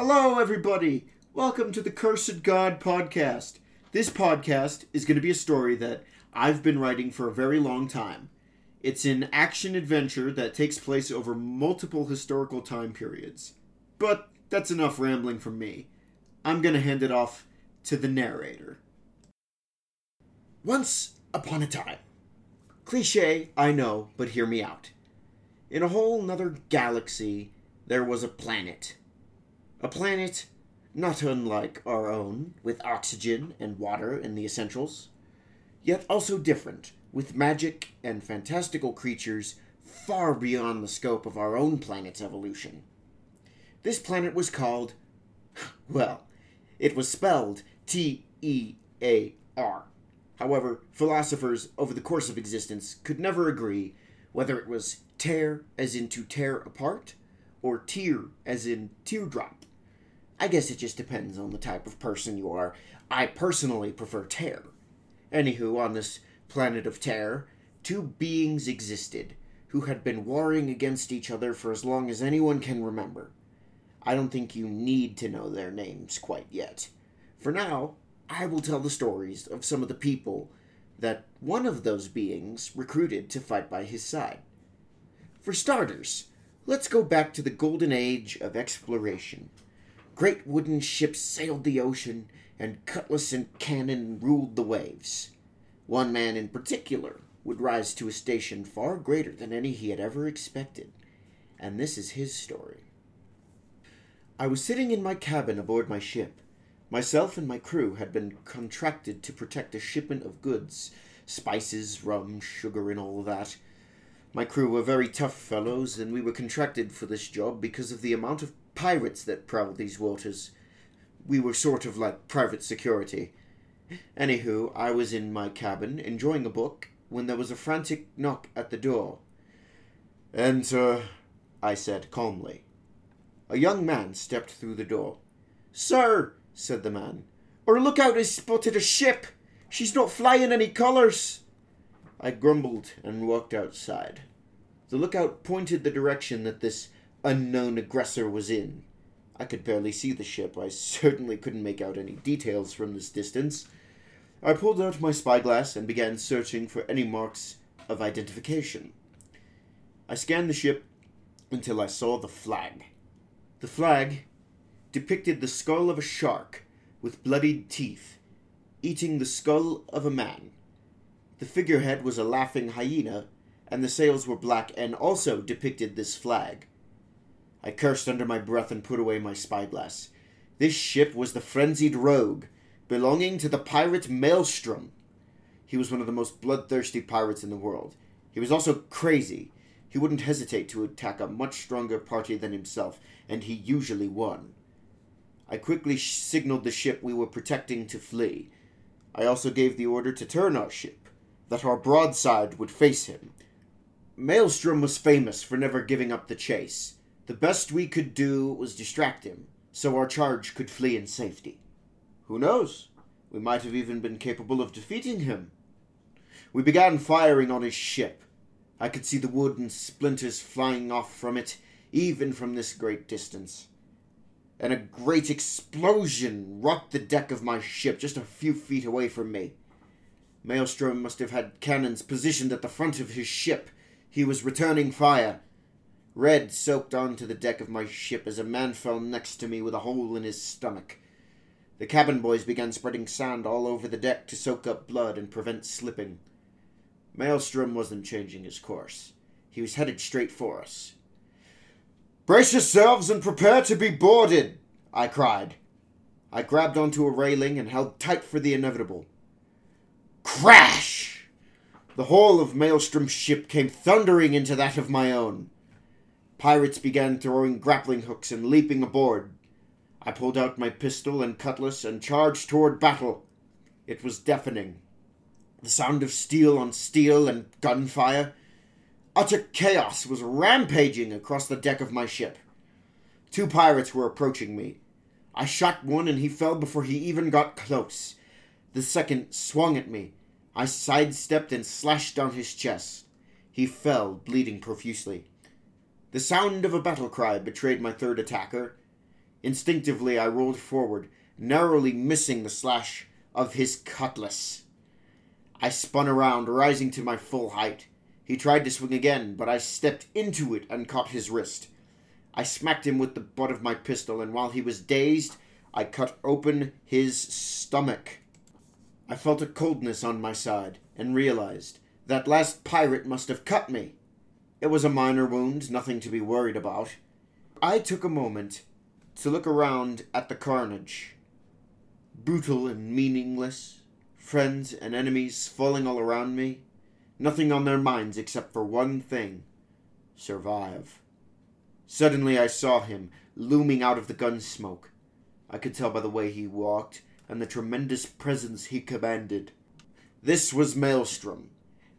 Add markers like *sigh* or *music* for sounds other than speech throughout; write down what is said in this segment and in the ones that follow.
Hello, everybody. Welcome to the Cursed God podcast. This podcast is going to be a story that I've been writing for a very long time. It's an action adventure that takes place over multiple historical time periods. But that's enough rambling from me. I'm going to hand it off to the narrator. Once upon a time. Cliche, I know, but hear me out. In a whole nother galaxy, there was a planet. A planet not unlike our own, with oxygen and water and the essentials, yet also different, with magic and fantastical creatures far beyond the scope of our own planet's evolution. This planet was called, *laughs* well, it was spelled T E A R. However, philosophers over the course of existence could never agree whether it was tear as in to tear apart or tear as in teardrop. I guess it just depends on the type of person you are. I personally prefer tear. Anywho, on this planet of terror, two beings existed who had been warring against each other for as long as anyone can remember. I don't think you need to know their names quite yet. For now, I will tell the stories of some of the people that one of those beings recruited to fight by his side. For starters, let's go back to the golden age of exploration. Great wooden ships sailed the ocean, and cutlass and cannon ruled the waves. One man in particular would rise to a station far greater than any he had ever expected, and this is his story. I was sitting in my cabin aboard my ship. Myself and my crew had been contracted to protect a shipment of goods spices, rum, sugar, and all that. My crew were very tough fellows, and we were contracted for this job because of the amount of pirates that prowled these waters. We were sort of like private security. Anywho, I was in my cabin, enjoying a book, when there was a frantic knock at the door. Enter, I said calmly. A young man stepped through the door. Sir, said the man, our lookout has spotted a ship. She's not flying any colours. I grumbled and walked outside. The lookout pointed the direction that this unknown aggressor was in. I could barely see the ship. I certainly couldn't make out any details from this distance. I pulled out my spyglass and began searching for any marks of identification. I scanned the ship until I saw the flag. The flag depicted the skull of a shark with bloodied teeth, eating the skull of a man. The figurehead was a laughing hyena, and the sails were black and also depicted this flag. I cursed under my breath and put away my spyglass. This ship was the frenzied rogue, belonging to the pirate Maelstrom. He was one of the most bloodthirsty pirates in the world. He was also crazy. He wouldn't hesitate to attack a much stronger party than himself, and he usually won. I quickly signaled the ship we were protecting to flee. I also gave the order to turn our ship, that our broadside would face him. Maelstrom was famous for never giving up the chase. The best we could do was distract him, so our charge could flee in safety. Who knows? We might have even been capable of defeating him. We began firing on his ship. I could see the wood and splinters flying off from it, even from this great distance. And a great explosion rocked the deck of my ship just a few feet away from me. Maelstrom must have had cannons positioned at the front of his ship. He was returning fire. Red soaked onto the deck of my ship as a man fell next to me with a hole in his stomach. The cabin boys began spreading sand all over the deck to soak up blood and prevent slipping. Maelstrom wasn't changing his course. He was headed straight for us. Brace yourselves and prepare to be boarded, I cried. I grabbed onto a railing and held tight for the inevitable. Crash! The hull of Maelstrom's ship came thundering into that of my own. Pirates began throwing grappling hooks and leaping aboard. I pulled out my pistol and cutlass and charged toward battle. It was deafening. The sound of steel on steel and gunfire. Utter chaos was rampaging across the deck of my ship. Two pirates were approaching me. I shot one and he fell before he even got close. The second swung at me. I sidestepped and slashed down his chest. He fell, bleeding profusely. The sound of a battle cry betrayed my third attacker. Instinctively, I rolled forward, narrowly missing the slash of his cutlass. I spun around, rising to my full height. He tried to swing again, but I stepped into it and caught his wrist. I smacked him with the butt of my pistol, and while he was dazed, I cut open his stomach. I felt a coldness on my side and realized that last pirate must have cut me. It was a minor wound, nothing to be worried about. I took a moment to look around at the carnage. Brutal and meaningless, friends and enemies falling all around me, nothing on their minds except for one thing survive. Suddenly I saw him looming out of the gun smoke. I could tell by the way he walked and the tremendous presence he commanded. This was Maelstrom,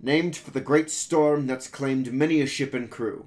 named for the great storm that's claimed many a ship and crew.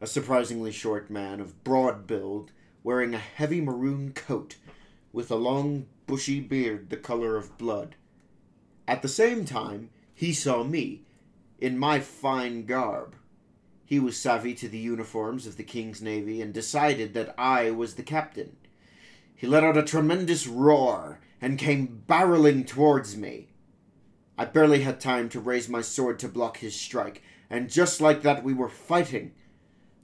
A surprisingly short man of broad build, wearing a heavy maroon coat with a long bushy beard the color of blood. At the same time, he saw me, in my fine garb. He was savvy to the uniforms of the King's Navy and decided that I was the captain. He let out a tremendous roar and came barreling towards me. I barely had time to raise my sword to block his strike, and just like that we were fighting.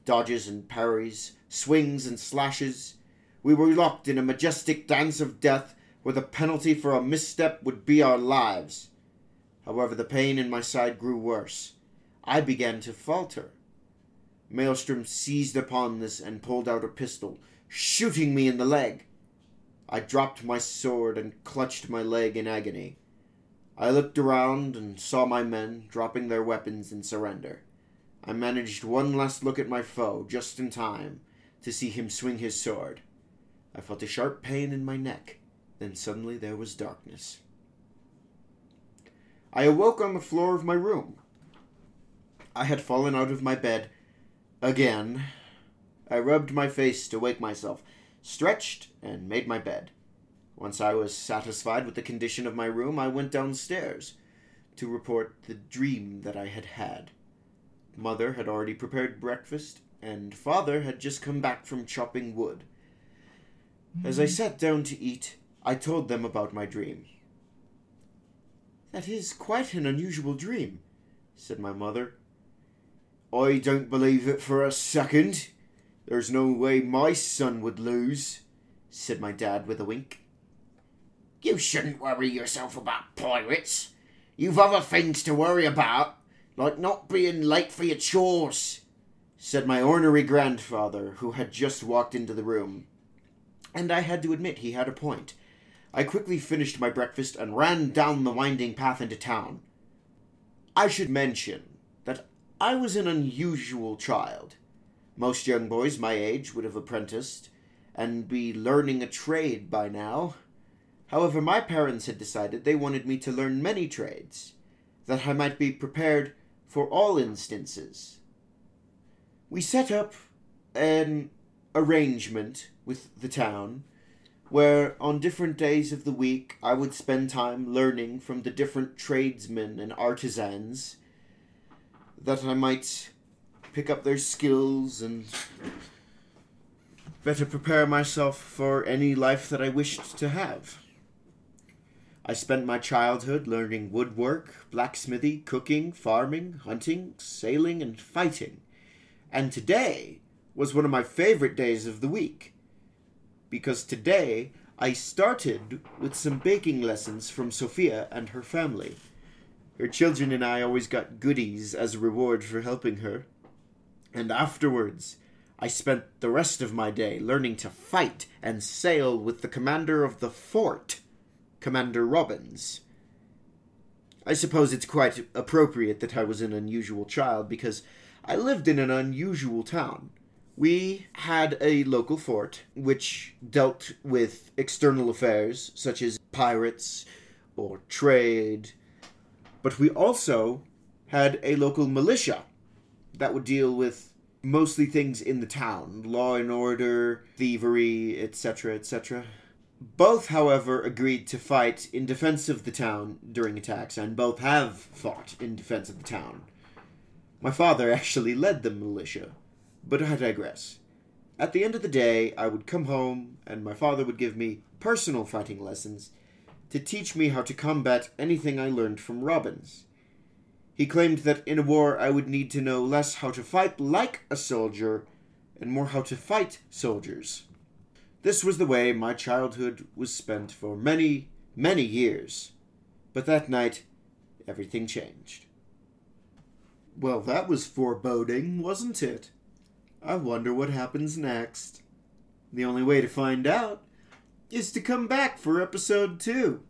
Dodges and parries, swings and slashes. We were locked in a majestic dance of death where the penalty for a misstep would be our lives. However, the pain in my side grew worse. I began to falter. Maelstrom seized upon this and pulled out a pistol, shooting me in the leg. I dropped my sword and clutched my leg in agony. I looked around and saw my men dropping their weapons in surrender. I managed one last look at my foe just in time to see him swing his sword. I felt a sharp pain in my neck. Then suddenly there was darkness. I awoke on the floor of my room. I had fallen out of my bed again. I rubbed my face to wake myself, stretched, and made my bed. Once I was satisfied with the condition of my room, I went downstairs to report the dream that I had had. Mother had already prepared breakfast, and father had just come back from chopping wood. As I mm-hmm. sat down to eat, I told them about my dream. That is quite an unusual dream, said my mother. I don't believe it for a second. There's no way my son would lose, said my dad with a wink. You shouldn't worry yourself about pirates. You've other things to worry about, like not being late for your chores, said my ornery grandfather, who had just walked into the room. And I had to admit he had a point. I quickly finished my breakfast and ran down the winding path into town. I should mention that I was an unusual child. Most young boys my age would have apprenticed and be learning a trade by now. However, my parents had decided they wanted me to learn many trades, that I might be prepared for all instances. We set up an arrangement with the town where on different days of the week I would spend time learning from the different tradesmen and artisans that I might pick up their skills and better prepare myself for any life that I wished to have. I spent my childhood learning woodwork, blacksmithy, cooking, farming, hunting, sailing, and fighting. And today was one of my favorite days of the week. Because today I started with some baking lessons from Sophia and her family. Her children and I always got goodies as a reward for helping her. And afterwards, I spent the rest of my day learning to fight and sail with the commander of the fort Commander Robbins. I suppose it's quite appropriate that I was an unusual child because I lived in an unusual town. We had a local fort which dealt with external affairs such as pirates or trade, but we also had a local militia that would deal with mostly things in the town law and order, thievery, etc., etc. Both, however, agreed to fight in defense of the town during attacks, and both have fought in defense of the town. My father *laughs* actually led the militia, but I digress. At the end of the day, I would come home and my father would give me personal fighting lessons to teach me how to combat anything I learned from Robbins. He claimed that in a war I would need to know less how to fight like a soldier and more how to fight soldiers. This was the way my childhood was spent for many, many years. But that night, everything changed. Well, that was foreboding, wasn't it? I wonder what happens next. The only way to find out is to come back for episode two.